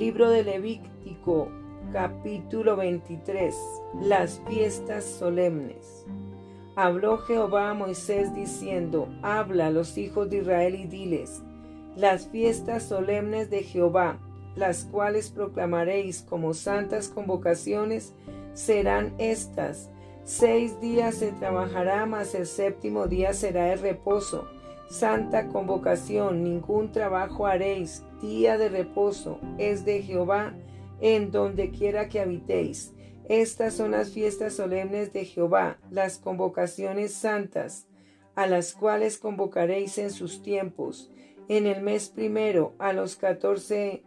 Libro de Levítico, capítulo 23. Las fiestas solemnes. Habló Jehová a Moisés diciendo, Habla a los hijos de Israel y diles, las fiestas solemnes de Jehová, las cuales proclamaréis como santas convocaciones, serán estas. Seis días se trabajará, mas el séptimo día será el reposo Santa convocación, ningún trabajo haréis, día de reposo es de Jehová en donde quiera que habitéis. Estas son las fiestas solemnes de Jehová, las convocaciones santas, a las cuales convocaréis en sus tiempos. En el mes primero, a los catorce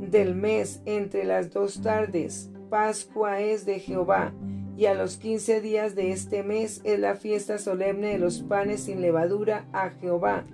del mes, entre las dos tardes, Pascua es de Jehová y a los quince días de este mes es la fiesta solemne de los panes sin levadura a Jehová.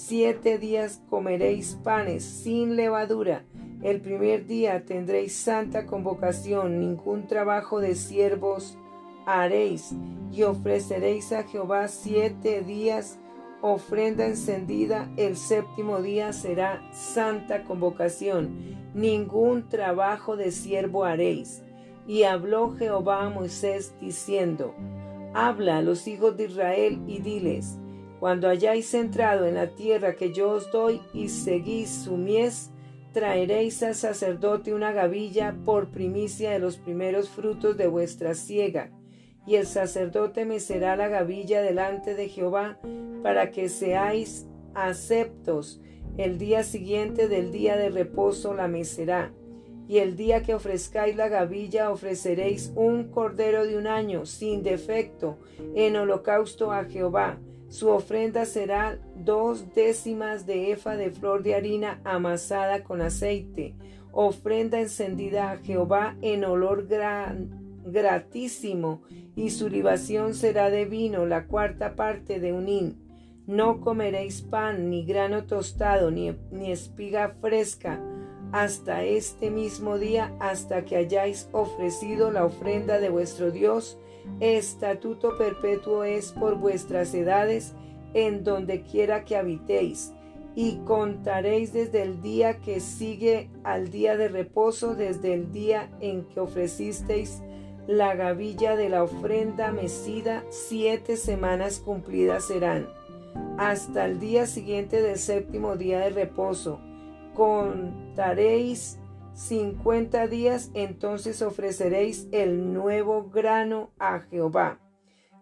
Siete días comeréis panes sin levadura. El primer día tendréis santa convocación, ningún trabajo de siervos haréis, y ofreceréis a Jehová siete días ofrenda encendida. El séptimo día será santa convocación, ningún trabajo de siervo haréis y habló Jehová a Moisés diciendo, Habla a los hijos de Israel y diles, Cuando hayáis entrado en la tierra que yo os doy y seguís su mies, traeréis al sacerdote una gavilla por primicia de los primeros frutos de vuestra siega, y el sacerdote mecerá la gavilla delante de Jehová, para que seáis aceptos. El día siguiente del día de reposo la mecerá y el día que ofrezcáis la gavilla ofreceréis un cordero de un año sin defecto en holocausto a Jehová. Su ofrenda será dos décimas de efa de flor de harina amasada con aceite, ofrenda encendida a Jehová en olor gratísimo, y su libación será de vino, la cuarta parte de un hin. No comeréis pan, ni grano tostado, ni, ni espiga fresca, hasta este mismo día, hasta que hayáis ofrecido la ofrenda de vuestro Dios. Estatuto perpetuo es por vuestras edades, en donde quiera que habitéis, y contaréis desde el día que sigue al día de reposo, desde el día en que ofrecisteis la gavilla de la ofrenda mecida, siete semanas cumplidas serán, hasta el día siguiente del séptimo día de reposo contaréis cincuenta días, entonces ofreceréis el nuevo grano a Jehová.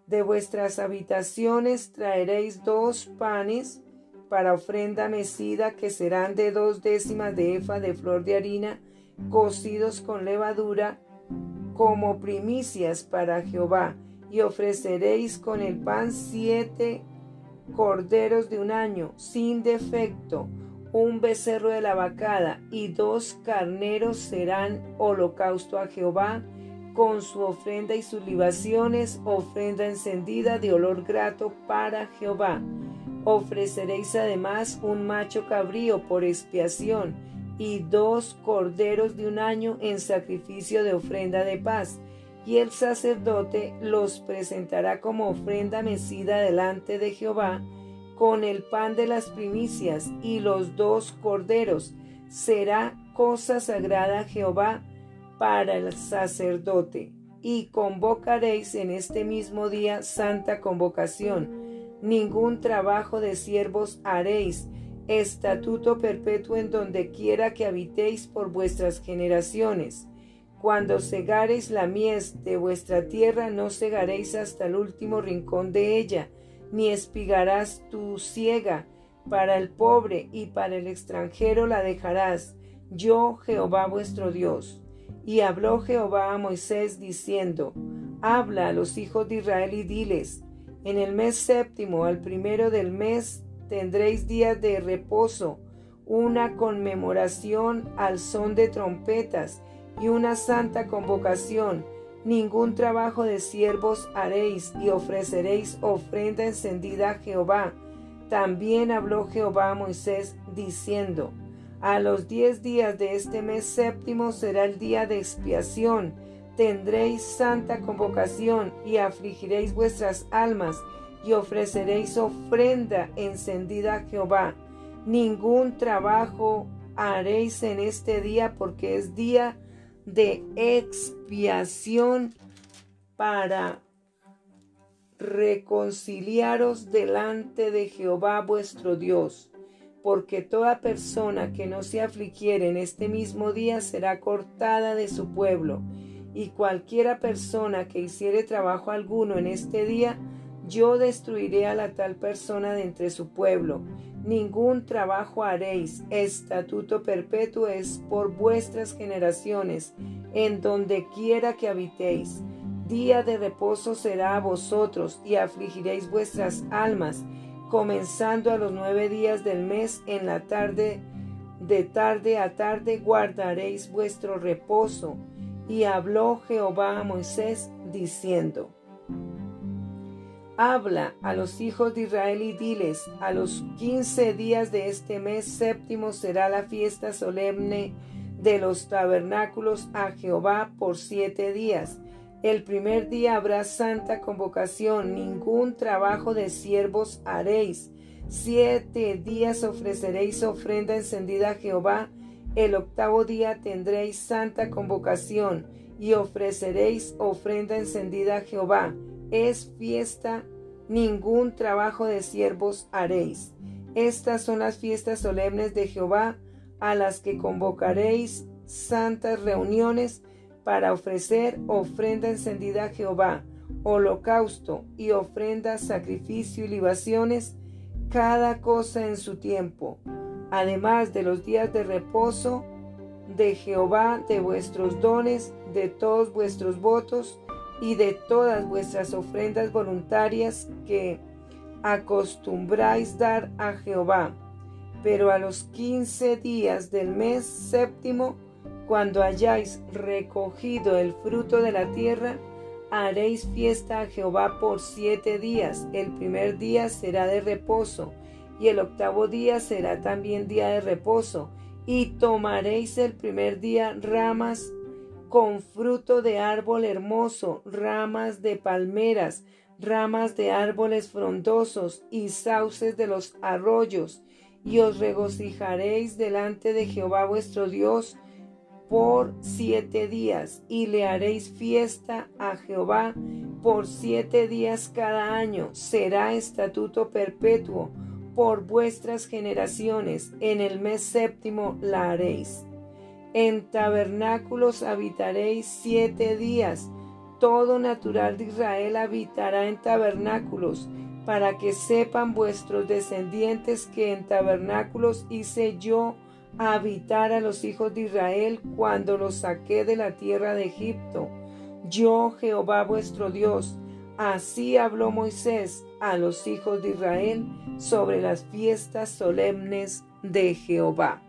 De vuestras habitaciones traeréis dos panes para ofrenda mecida que serán de dos décimas de efa de flor de harina, cocidos con levadura, como primicias para Jehová, y ofreceréis con el pan siete corderos de un año, sin defecto, un becerro de la vacada y dos carneros serán holocausto a Jehová, con su ofrenda y sus libaciones, ofrenda encendida de olor grato para Jehová. Ofreceréis además un macho cabrío por expiación y dos corderos de un año en sacrificio de ofrenda de paz. Y el sacerdote los presentará como ofrenda mecida delante de Jehová con el pan de las primicias y los dos corderos. Será cosa sagrada Jehová para el sacerdote. Y convocaréis en este mismo día santa convocación. Ningún trabajo de siervos haréis, estatuto perpetuo en donde quiera que habitéis por vuestras generaciones. Cuando segareis la mies de vuestra tierra, no segaréis hasta el último rincón de ella, ni espigarás tu ciega, para el pobre y para el extranjero la dejarás, yo Jehová vuestro Dios. Y habló Jehová a Moisés diciendo, Habla a los hijos de Israel y diles, en el mes séptimo, al primero del mes, tendréis días de reposo, una conmemoración al son de trompetas y una santa convocación, Ningún trabajo de siervos haréis y ofreceréis ofrenda encendida a Jehová. También habló Jehová a Moisés diciendo, A los diez días de este mes séptimo será el día de expiación. Tendréis santa convocación y afligiréis vuestras almas y ofreceréis ofrenda encendida a Jehová. Ningún trabajo haréis en este día porque es día de expiación para reconciliaros delante de Jehová vuestro Dios, porque toda persona que no se afligiere en este mismo día será cortada de su pueblo, y cualquiera persona que hiciere trabajo alguno en este día, yo destruiré a la tal persona de entre su pueblo. Ningún trabajo haréis, estatuto perpetuo es por vuestras generaciones, en donde quiera que habitéis Día de reposo será a vosotros y afligiréis vuestras almas, comenzando a los nueve días del mes en la tarde, de tarde a tarde guardaréis vuestro reposo. Y habló Jehová a Moisés diciendo, Habla a los hijos de Israel y diles, a los quince días de este mes séptimo será la fiesta solemne de los tabernáculos a Jehová por siete días el primer día habrá santa convocación, ningún trabajo de siervos haréis. Siete días ofreceréis ofrenda encendida a Jehová. El octavo día tendréis santa convocación y ofreceréis ofrenda encendida a Jehová. Es fiesta, ningún trabajo de siervos haréis. Estas son las fiestas solemnes de Jehová, a las que convocaréis santas reuniones para ofrecer ofrenda encendida a Jehová, holocausto y ofrenda, sacrificio y libaciones, cada cosa en su tiempo, además de los días de reposo de Jehová, de vuestros dones, de todos vuestros votos y de todas vuestras ofrendas voluntarias que acostumbráis dar a Jehová. Pero a los quince días del mes séptimo, cuando hayáis recogido el fruto de la tierra, haréis fiesta a Jehová por siete días. El primer día será de reposo, y el octavo día será también día de reposo. Y tomaréis el primer día ramas con fruto de árbol hermoso, ramas de palmeras, ramas de árboles frondosos y sauces de los arroyos, y os regocijaréis delante de Jehová vuestro Dios, por siete días y le haréis fiesta a Jehová por siete días cada año. Será estatuto perpetuo por vuestras generaciones. En el mes séptimo la haréis. En tabernáculos habitaréis siete días. Todo natural de Israel habitará en tabernáculos, para que sepan vuestros descendientes que en tabernáculos hice yo habitar a los hijos de Israel cuando los saqué de la tierra de Egipto. Yo, Jehová vuestro Dios, así habló Moisés a los hijos de Israel sobre las fiestas solemnes de Jehová.